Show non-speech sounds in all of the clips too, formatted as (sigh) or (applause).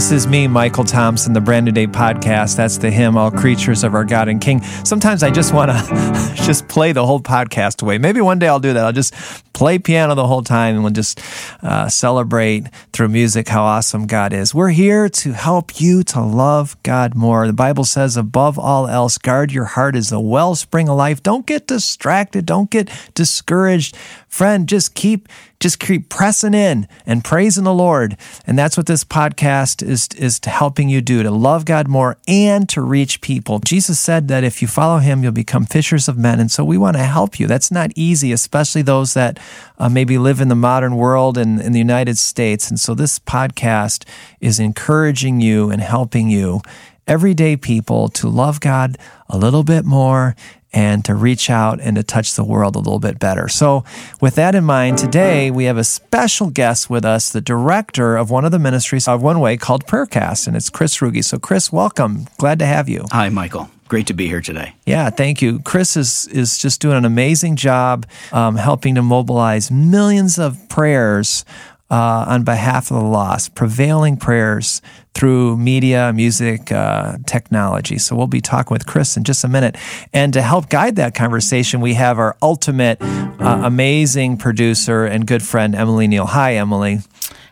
This is me, Michael Thompson, the Brand New Day podcast. That's the hymn, All Creatures of Our God and King. Sometimes I just want to (laughs) just play the whole podcast away. Maybe one day I'll do that. I'll just play piano the whole time and we'll just uh, celebrate through music how awesome God is. We're here to help you to love God more. The Bible says, above all else, guard your heart as the wellspring of life. Don't get distracted. Don't get discouraged. Friend, just keep just keep pressing in and praising the Lord. And that's what this podcast is, is helping you do to love God more and to reach people. Jesus said that if you follow him, you'll become fishers of men. And so we want to help you. That's not easy, especially those that uh, maybe live in the modern world and in the United States. And so this podcast is encouraging you and helping you everyday people to love God a little bit more and to reach out and to touch the world a little bit better. So, with that in mind, today we have a special guest with us, the director of one of the ministries of One Way called Prayercast, and it's Chris Ruge. So, Chris, welcome. Glad to have you. Hi, Michael. Great to be here today. Yeah, thank you. Chris is, is just doing an amazing job um, helping to mobilize millions of prayers uh, on behalf of the lost, prevailing prayers through media, music, uh, technology. So we'll be talking with Chris in just a minute. And to help guide that conversation, we have our ultimate uh, amazing producer and good friend, Emily Neal. Hi, Emily.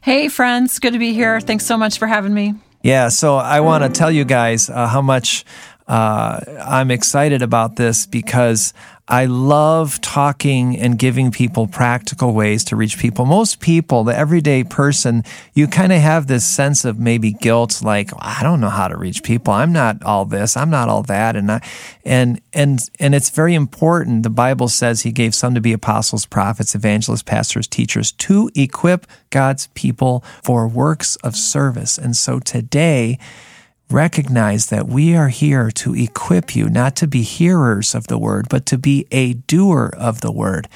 Hey, friends. Good to be here. Thanks so much for having me. Yeah, so I want to tell you guys uh, how much uh, I'm excited about this because I love talking and giving people practical ways to reach people. Most people, the everyday person, you kind of have this sense of maybe guilt, like I don't know how to reach people. I'm not all this. I'm not all that, and I, and and and it's very important. The Bible says He gave some to be apostles, prophets, evangelists, pastors, teachers to equip God's people for works of service. And so today recognize that we are here to equip you, not to be hearers of the word, but to be a doer of the word.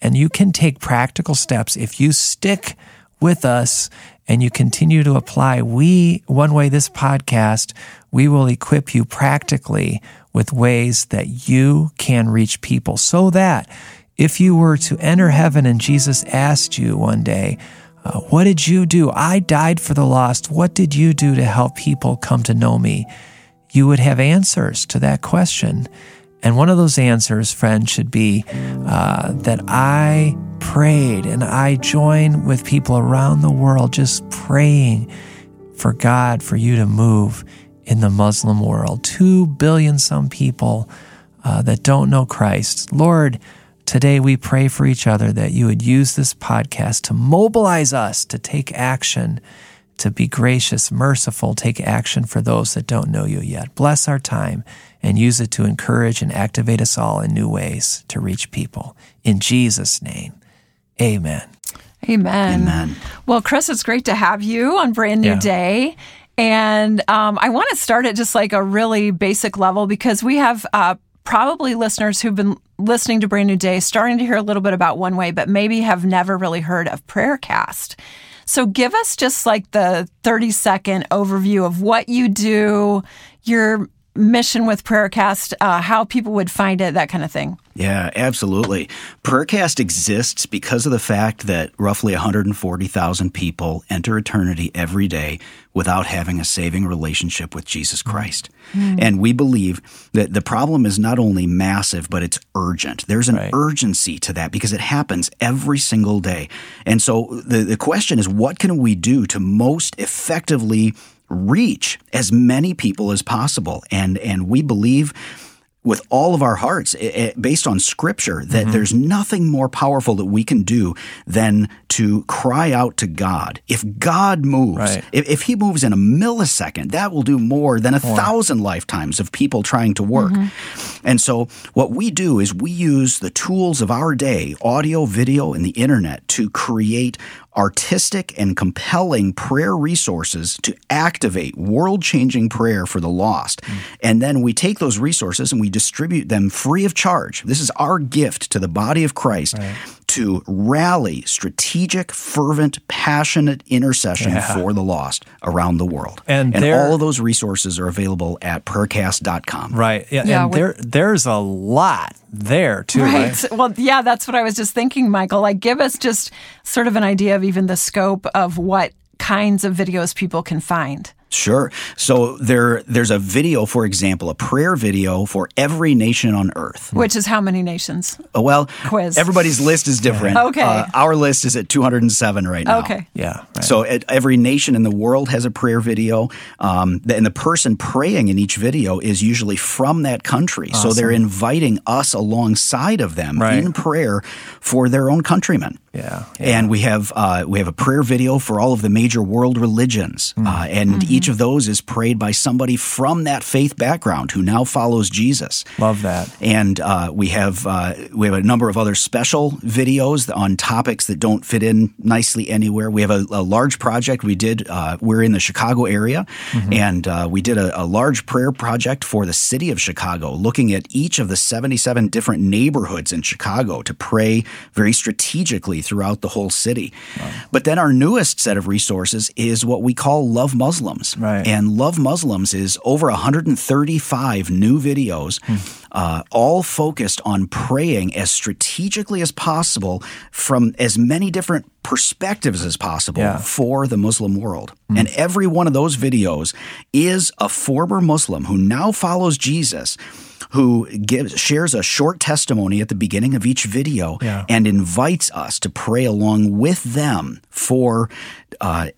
And you can take practical steps if you stick with us and you continue to apply. We, one way, this podcast, we will equip you practically with ways that you can reach people so that if you were to enter heaven and Jesus asked you one day, uh, what did you do? I died for the lost. What did you do to help people come to know me? You would have answers to that question. And one of those answers, friend, should be uh, that I prayed and I joined with people around the world just praying for God, for you to move in the Muslim world. Two billion some people uh, that don't know Christ. Lord, Today, we pray for each other that you would use this podcast to mobilize us to take action, to be gracious, merciful, take action for those that don't know you yet. Bless our time and use it to encourage and activate us all in new ways to reach people. In Jesus' name, amen. Amen. Amen. Well, Chris, it's great to have you on Brand New Yeah. Day. And um, I want to start at just like a really basic level because we have uh, probably listeners who've been listening to Brand New Day, starting to hear a little bit about One Way, but maybe have never really heard of Prayercast. So give us just like the 30 second overview of what you do, your mission with Prayercast, uh, how people would find it, that kind of thing. Yeah, absolutely. Prayercast exists because of the fact that roughly 140,000 people enter eternity every day without having a saving relationship with Jesus mm-hmm. Christ. And we believe that the problem is not only massive, but it's urgent. There's an Right. urgency to that because it happens every single day. And so the, the question is what can we do to most effectively reach as many people as possible? And, and we believe with all of our hearts, eh, eh, based on scripture, that Mm-hmm. there's nothing more powerful that we can do than to cry out to God. If God moves, Right. if, if He moves in a millisecond, that will do more than a thousand lifetimes of people trying to work. And so, what we do is we use the tools of our day audio, video, and the internet to create artistic and compelling prayer resources to activate world changing prayer for the lost. Mm. And then we take those resources and we distribute them free of charge. This is our gift to the body of Christ to rally strategic, fervent, passionate intercession Yeah. for the lost around the world. And and there- all of those resources are available at prayercast.com. Right. Yeah. Yeah, and there, there's a lot there too, right? Right. (laughs) Well, yeah, that's what I was just thinking, Michael. Like, give us just sort of an idea of even the scope of what kinds of videos people can find? Sure. So there, there's a video, for example, a prayer video for every nation on earth. Which is how many nations? Uh, well, Quiz. everybody's list is different. Okay. Uh, our list is at 207 right now. Okay. Yeah. right. So at, every nation in the world has a prayer video, um, and the person praying in each video is usually from that country. So they're inviting us alongside of them Right. in prayer for their own countrymen. yeah. And we have uh, we have a prayer video for all of the major world religions, Mm. uh, and each of those is prayed by somebody from that faith background who now follows Jesus. Love that. And uh, we have uh, we have a number of other special videos on topics that don't fit in nicely anywhere. We have a, a large project we did. Uh, we're in the Chicago area, and uh, we did a, a large prayer project for the city of Chicago, looking at each of the seventy-seven different neighborhoods in Chicago to pray very strategically throughout the whole city. But then our newest set of resources is what we call Love Muslims, Right. and Love Muslims is over 135 new videos, uh, all focused on praying as strategically as possible from as many different perspectives as possible Yeah. for the Muslim world. And every one of those videos is a former Muslim who now follows Jesus. Who gives shares a short testimony at the beginning of each video Yeah. and invites us to pray along with them for uh,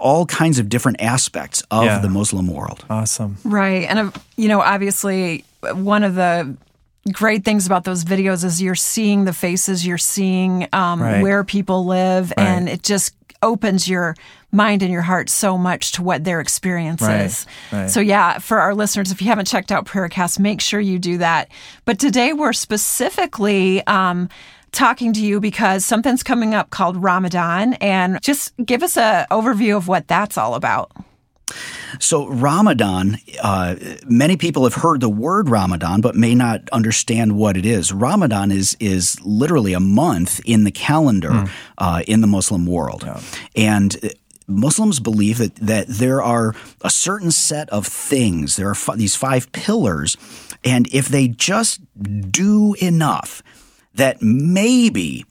all kinds of different aspects of Yeah. the Muslim world. Awesome. Right. And, uh, you know, obviously, one of the great things about those videos is you're seeing the faces, you're seeing um, Right. where people live, Right. and it just opens your mind and your heart so much to what their experience Right. is. Right. So, yeah, for our listeners, if you haven't checked out Prayercast, make sure you do that. But today we're specifically. Um, Talking to you because something's coming up called Ramadan, and just give us a overview of what that's all about. So, Ramadan, uh, many people have heard the word Ramadan, but may not understand what it is. Ramadan is, is literally a month in the calendar uh, in the Muslim world. And uh, Muslims believe that, that there are a certain set of things, there are fi- these five pillars, and if they just do enough, that maybe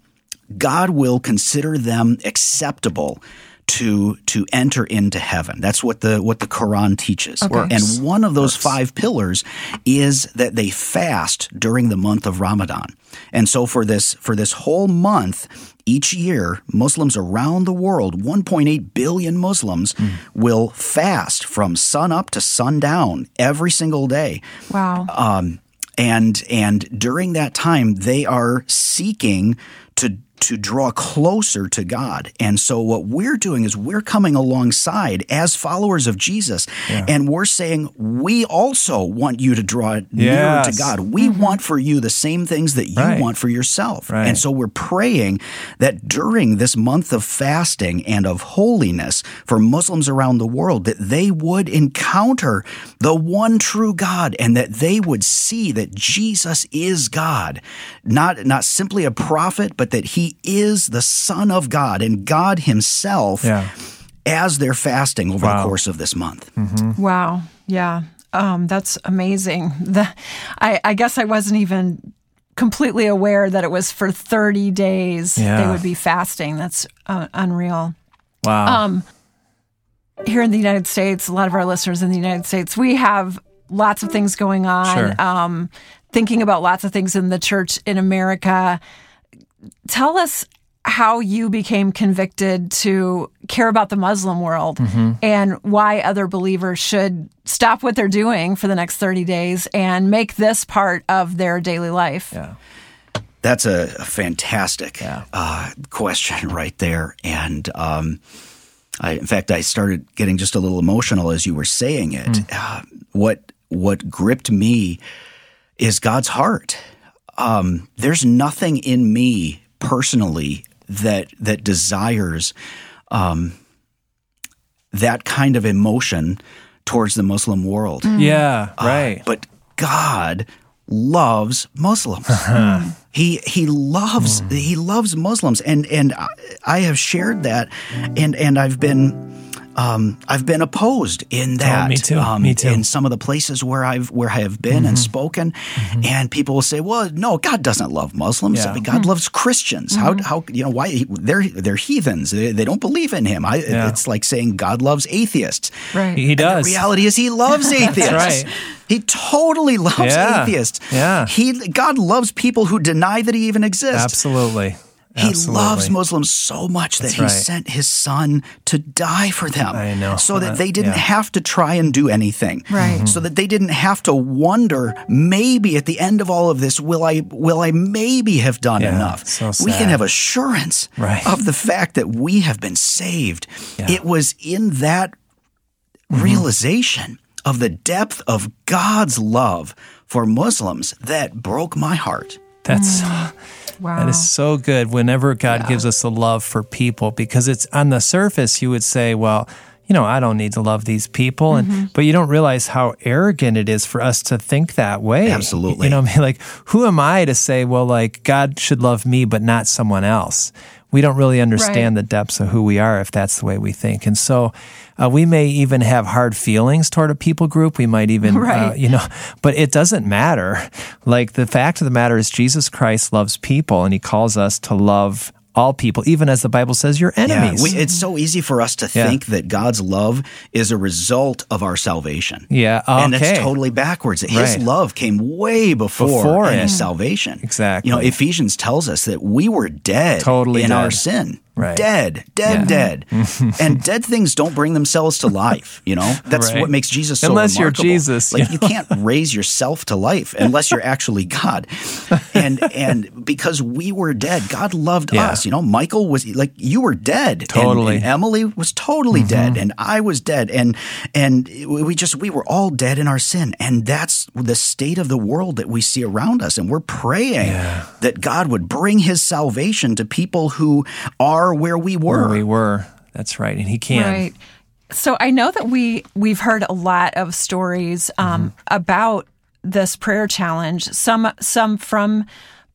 God will consider them acceptable to to enter into heaven. That's what the what the Quran teaches. Okay. And one of those five pillars is that they fast during the month of Ramadan. And so for this for this whole month each year Muslims around the world 1.8 billion Muslims will fast from sun up to sundown every single day Wow. um, and and during that time they are seeking to to draw closer to God. And so what we're doing is we're coming alongside as followers of Jesus and we're saying we also want you to draw nearer to God. We mm-hmm. want for you the same things that you Right. want for yourself. Right. And so we're praying that during this month of fasting and of holiness for Muslims around the world that they would encounter the one true God and that they would see that Jesus is God. Not not simply a prophet, but that he is the son of God and God himself Yeah. as they're fasting over the course of this month. Wow. Yeah. Um, that's amazing. The, I, I guess I wasn't even completely aware that it was for 30 days they would be fasting. That's uh, unreal. Wow. Um, here in the United States, a lot of our listeners in the United States, we have lots of things going on. Sure. Um, thinking about lots of things in the church in America. Tell us how you became convicted to care about the Muslim world Mm-hmm. and why other believers should stop what they're doing for the next 30 days and make this part of their daily life. yeah. That's a, a fantastic Yeah. uh, question (laughs) right there. And um, I, in fact, I started getting just a little emotional as you were saying it. Uh, what what gripped me is God's heart. Um, there's nothing in me personally that that desires um, that kind of emotion towards the Muslim world. Yeah. Right. But God loves Muslims. (laughs) he he loves he loves Muslims, and and I, I have shared that, and and I've been um, I've been opposed in that. Oh, me too. Um, Me too. In some of the places where I've where I have been and spoken, and people will say, "Well, no, God doesn't love Muslims. Yeah. God loves Christians. How how you know why they're they're heathens. They, they don't believe in Him. I, Yeah. It's like saying God loves atheists. Right. He And does. The reality is, He loves (laughs) atheists. right. He totally loves Yeah. atheists. Yeah. He God loves people who deny that He even exists. Absolutely. He Absolutely. loves Muslims so much that That's he right. sent his son to die for them. I know. So that Uh, they didn't yeah. have to try and do anything. Right. So that they didn't have to wonder, maybe at the end of all of this, will I will I maybe have done Yeah, enough? so we can have assurance Right. of the fact that we have been saved. Yeah. It was in that Mm-hmm. realization of the depth of God's love for Muslims that broke my heart. That's Wow. that is so good. Whenever God gives us a love for people, because it's on the surface, you would say, well. You know, I don't need to love these people, and Mm-hmm. but you don't realize how arrogant it is for us to think that way. Absolutely. you know, what (laughs) I mean, like, who am I to say, well, like God should love me, but not someone else? We don't really understand Right. the depths of who we are if that's the way we think, and so uh, we may even have hard feelings toward a people group. We might even, uh, you know, (laughs) but it doesn't matter. Like the fact of the matter is, Jesus Christ loves people, and He calls us to love all people, even as the Bible says, your enemies. Yeah, we, it's so easy for us to Yeah. think that God's love is a result of our salvation. Yeah, And that's totally backwards. His Right. love came way before, Before any it. salvation. Exactly. You know, Ephesians tells us that we were dead Totally in dead. our sin. Right. Dead, dead, dead. (laughs) and dead things don't bring themselves to life, you know? That's Right. what makes Jesus so Unless you're. Jesus, Like you you can't raise yourself to life unless you're actually God. (laughs) And and because we were dead, God loved Yeah. us. You know, Michael was like you were dead. Totally. and Emily was totally Mm-hmm. dead and I was dead and and we just we were all dead in our sin and that's the state of the world that we see around us and we're praying that God would bring his salvation to people who are where we were. where we were. That's right, and He can. Right. So I know that we we've heard a lot of stories um, Mm-hmm. about this prayer challenge. Some some from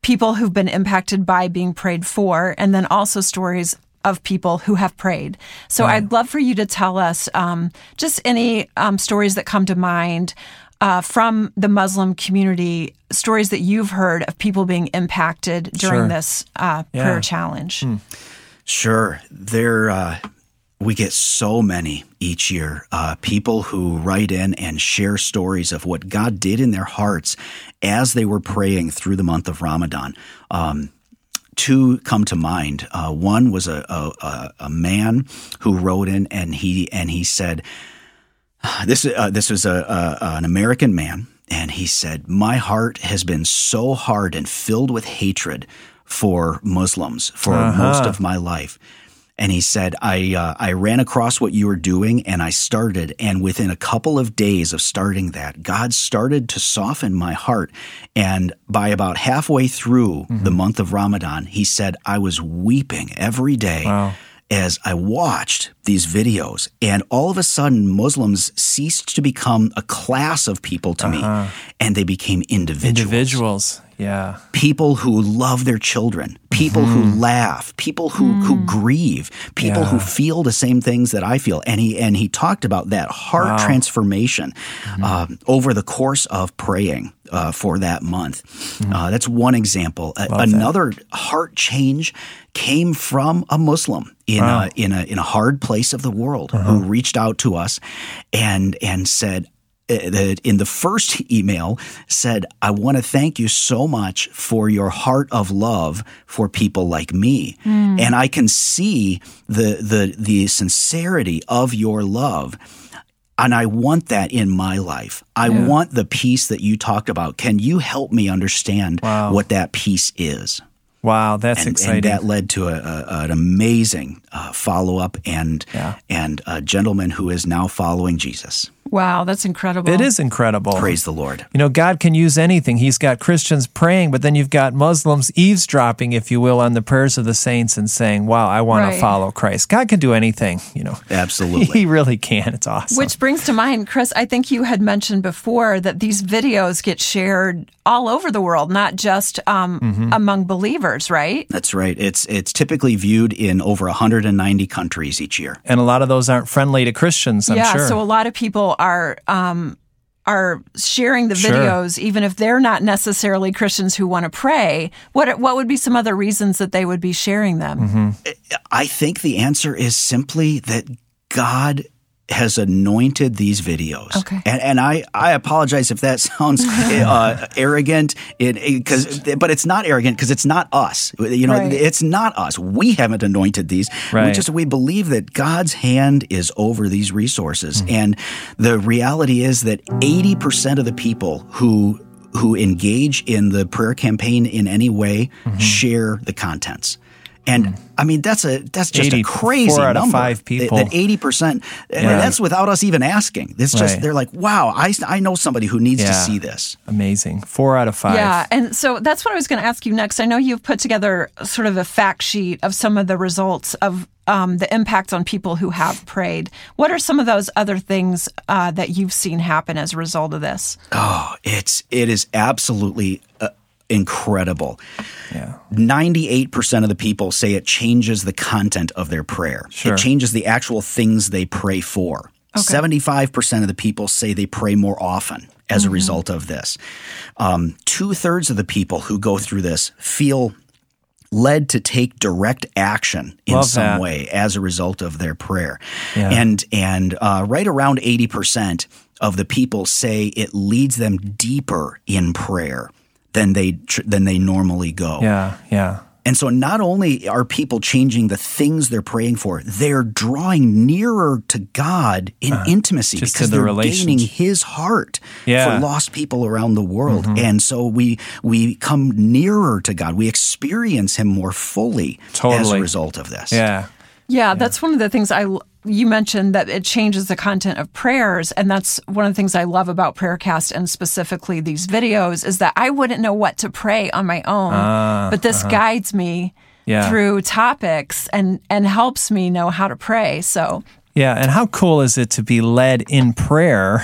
people who've been impacted by being prayed for, and then also stories of people who have prayed. So I'd love for you to tell us um, just any um, stories that come to mind. Uh, from the Muslim community, stories that you've heard of people being impacted during Sure. this uh, Yeah. prayer challenge. Sure. There, uh, we get so many each year. Uh, people who write in and share stories of what God did in their hearts as they were praying through the month of Ramadan. Um, two come to mind. Uh, one was a, a, a, man who wrote in and he and he said, (sighs) "This uh, this was a, a an American man." And he said, My heart has been so hard and filled with hatred for Muslims for most of my life. And he said, I, uh, I ran across what you were doing and I started. And within a couple of days of starting that, God started to soften my heart. And by about halfway through the month of Ramadan, he said, I was weeping every day Wow. As I watched these videos, and all of a sudden, Muslims ceased to become a class of people to me, uh-huh. and they became individuals. Individuals. Yeah. People who love their children, people who mm-hmm. laugh, people who, who mm. grieve, people who feel the same things that I feel. And he and he talked about that heart transformation um, over the course of praying uh, for that month. Uh, that's one example. A- another heart change came from a Muslim in a, in a in a hard place of the world who reached out to us and and said that in the first email said, I want to thank you so much for your heart of love for people like me. And I can see the, the, the sincerity of your love. And I want that in my life. I want the peace that you talked about. Can you help me understand Wow. what that peace is? Wow, that's and, exciting. and that led to a, a, an amazing uh, follow up and Yeah. and a gentleman who is now following Jesus. Wow, that's incredible. It is incredible. Praise the Lord. You know, God can use anything. He's got Christians praying, but then you've got Muslims eavesdropping, if you will, on the prayers of the saints and saying, Wow, I want Right. to follow Christ. God can do anything, you know. Absolutely. (laughs) He really can. It's awesome. Which brings to mind, Chris, I think you had mentioned before that these videos get shared all over the world, not just um, Mm-hmm. among believers, right? That's right. It's it's typically viewed in over 190 countries each year. and a lot of those aren't friendly to Christians, I'm yeah, sure. so a lot of people are um, are sharing the Sure. videos, even if they're not necessarily Christians who want to pray. What what would be some other reasons that they would be sharing them? Mm-hmm. I think the answer is simply that God has anointed these videos. Okay. And, and I, I apologize if that (laughs) sounds uh, (laughs) arrogant, it, it- 'cause- but it's not arrogant because it's not us. You know, Right. it's not us. We haven't anointed these. We just we believe that God's hand is over these resources. And the reality is that 80% of the people who who engage in the prayer campaign in any way share the contents. And I mean that's a that's just 80 a crazy four out of number. five that- people. That eighty percent, and Yeah. that's without us even asking. It's just Right. they're like, wow, I, I know somebody who needs to see this. Amazing. Four out of five. Yeah, and so that's what I was going to ask you next. I know you've put together sort of a fact sheet of some of the results of um, the impact on people who have prayed. What are some of those other things uh, that you've seen happen as a result of this? Oh, it's it is absolutely uh, incredible. Yeah. 98% of the people say it changes the content of their prayer. Sure. It changes the actual things they pray for. 75% of the people say they pray more often as a result of this. Um, Two thirds of the people who go through this feel led to take direct action in Love some that. way as a result of their prayer. Yeah. And and uh, right around 80% of the people say it leads them deeper in prayer than they tr- than they normally go. Yeah. Yeah. And so not only are people changing the things they're praying for, they're drawing nearer to God in intimacy Uh, just because the they're gaining his heart Yeah. Mm-hmm. for lost people around the world. And so we we come nearer to God. We experience him more fully as a result of this. Yeah. Yeah, that's one of the things I you mentioned that it changes the content of prayers and that's one of the things I love about Prayercast and specifically these videos is that I wouldn't know what to pray on my own, ah, but this uh-huh. guides me Yeah. through topics and and helps me know how to pray. So, Yeah, and how cool is it to be led in prayer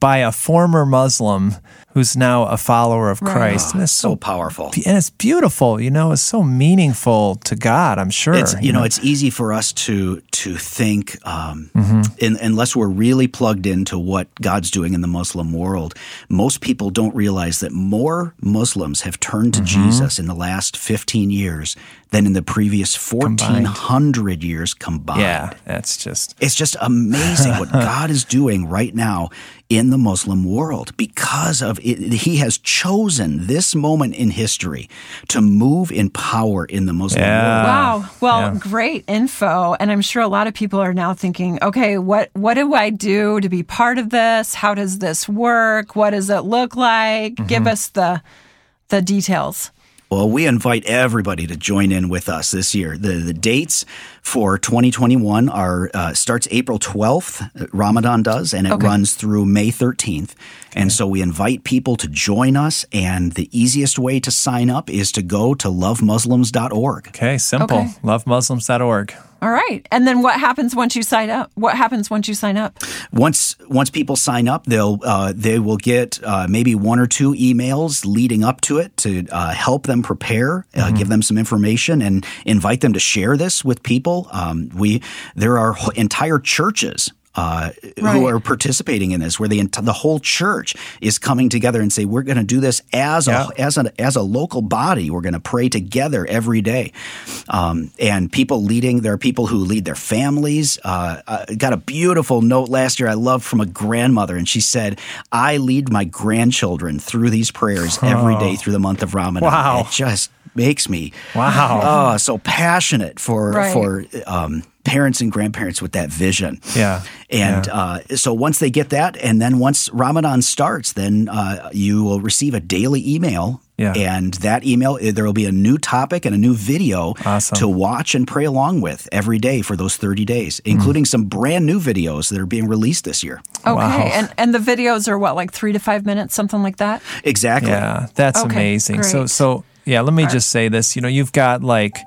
by a former Muslim who's now a follower of Christ? And it's So so powerful. and it's beautiful, you know, it's so meaningful to God, I'm sure. It's you know it's easy for us to to think um, Mm-hmm. in, unless we're really plugged into what God's doing in the Muslim world. Most people don't realize that more Muslims have turned to Mm-hmm. Jesus in the last 15 years than in the previous 1400 years combined. yeah, that's just It's just amazing what (laughs) God is doing right now in the Muslim world because of it. He has chosen this moment in history to move in power in the Muslim Yeah. world. wow. Well, yeah. great info and I'm sure a lot of people are now thinking, "Okay, what what do I do to be part of this? How does this work? What does it look like? Mm-hmm. Give us the the details." Well, we invite everybody to join in with us this year. The the dates for 2021 are uh, starts April 12th. uh, Ramadan does, and it runs through May 13th. And so we invite people to join us. And the easiest way to sign up is to go to lovemuslims.org. okay, simple. Okay. Lovemuslims.org. All right. And then what happens once you sign up? What happens once you sign up? Once once people sign up, they'll uh, they will get uh, maybe one or two emails leading up to it to uh, help them prepare, uh, give them some information, and invite them to share this with people. Um, we there are entire churches. Uh, Right. Who are participating in this? Where the the whole church is coming together and say we're going to do this as a as a as a local body. We're going to pray together every day, um, and people leading. There are people who lead their families. Uh, I got a beautiful note last year I loved from a grandmother, and she said, "I lead my grandchildren through these prayers every day through the month of Ramadan." Wow. It just makes me Wow. oh so passionate for Right. for um, parents and grandparents with that vision. Yeah. And uh, so once they get that, and then once Ramadan starts, then uh, you will receive a daily email Yeah. And that email, eh, there will be a new topic and a new video Awesome. to watch and pray along with every day for those 30 days, including some brand new videos that are being released this year. Okay. Wow. And and the videos are what, like three to five minutes, something like that? Exactly. Yeah, that's Okay, amazing. So so yeah, let me just say this. You know, you've got like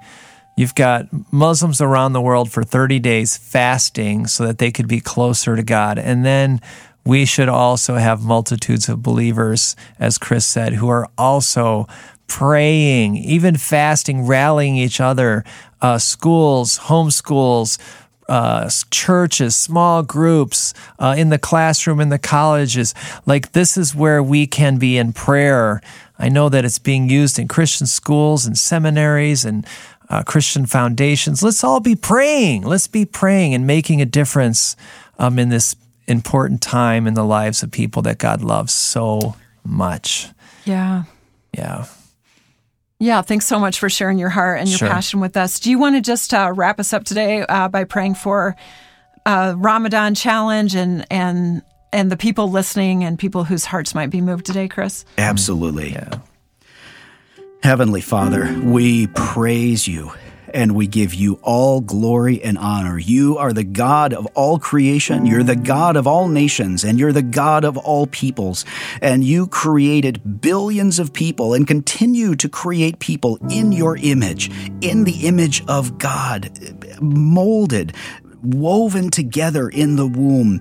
you've got Muslims around the world for 30 days fasting so that they could be closer to God. And then we should also have multitudes of believers, as Chris said, who are also praying, even fasting, rallying each other, uh, schools, homeschools, uh, churches, small groups, uh, in the classroom, in the colleges. Like, this is where we can be in prayer. I know that it's being used in Christian schools and seminaries and uh, Christian foundations. Let's all be praying. Let's be praying and making a difference um, in this important time in the lives of people that God loves so much. Yeah. Yeah. Yeah, thanks so much for sharing your heart and your Sure. passion with us. Do you want to just uh, wrap us up today uh, by praying for uh, Ramadan challenge and and and the people listening and people whose hearts might be moved today, Chris? Absolutely. Yeah. Heavenly Father, we praise you and we give you all glory and honor. You are the God of all creation. You're the God of all nations and you're the God of all peoples. And you created billions of people and continue to create people in your image, in the image of God, molded, woven together in the womb,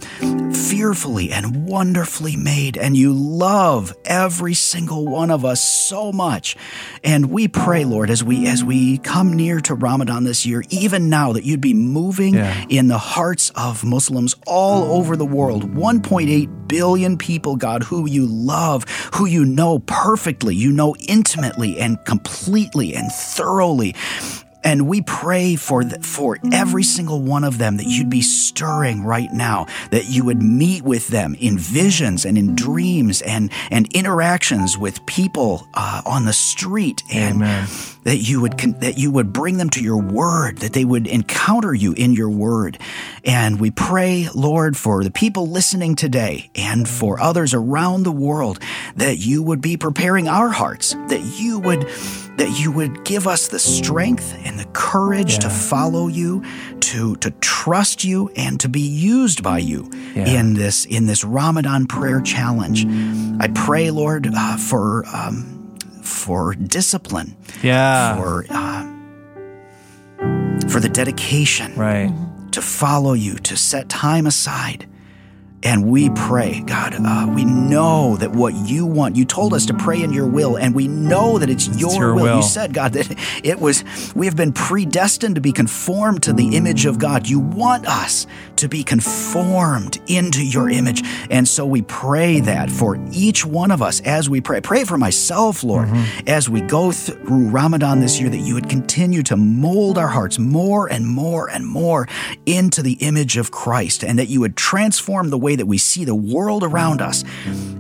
fearfully and wonderfully made. And you love every single one of us so much. And we pray, Lord, as we as we come near to Ramadan this year, even now that you'd be moving Yeah. in the hearts of Muslims all over the world. 1.8 billion people, God, who you love, who you know perfectly, you know intimately and completely and thoroughly. And we pray for for every single one of them that you'd be stirring right now, that you would meet with them in visions and in dreams and and interactions with people uh, on the street, and Amen. That you would that you would bring them to your word, that they would encounter you in your word. And we pray, Lord, for the people listening today and for others around the world, that you would be preparing our hearts, that you would that you would give us the strength and the courage to follow you, to to trust you, and to be used by you Yeah. in this in this Ramadan prayer challenge. I pray, Lord, uh, for um, for discipline, Yeah. for uh, for the dedication right. to follow you, to set time aside. And we pray, God, uh, we know that what you want, you told us to pray in your will, and we know that it's your, your will. will. You said, God, that it was, we have been predestined to be conformed to the image of God. You want us to be conformed into your image. And so we pray that for each one of us as we pray. Pray for myself, Lord, mm-hmm. as we go through Ramadan this year, that you would continue to mold our hearts more and more and more into the image of Christ, and that you would transform the way that we see the world around us,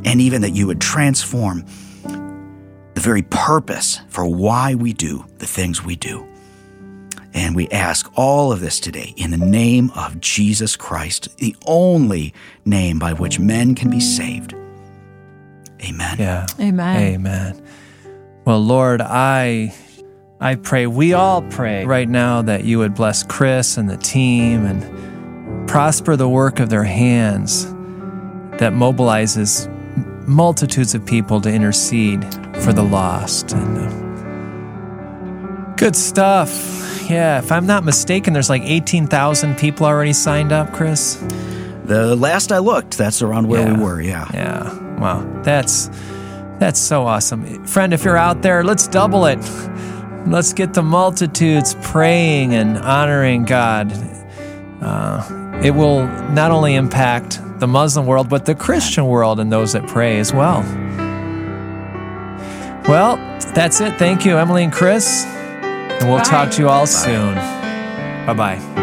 and even that you would transform the very purpose for why we do the things we do. And we ask all of this today in the name of Jesus Christ, the only name by which men can be saved. Amen. Yeah. Amen. Amen. Well, Lord, I I pray we all pray right now that you would bless Chris and the team and prosper the work of their hands that mobilizes multitudes of people to intercede for the lost and uh, good stuff. Yeah, if I'm not mistaken, there's like 18,000 people already signed up, Chris. The last I looked, that's around where Yeah. we were, yeah. Yeah. Wow. That's that's so awesome. Friend, if you're out there, let's double it. Let's get the multitudes praying and honoring God. Uh, it will not only impact the Muslim world, but the Christian world and those that pray as well. Well, that's it. Thank you, Emily and Chris. And we'll Bye. talk to you all soon. Bye bye.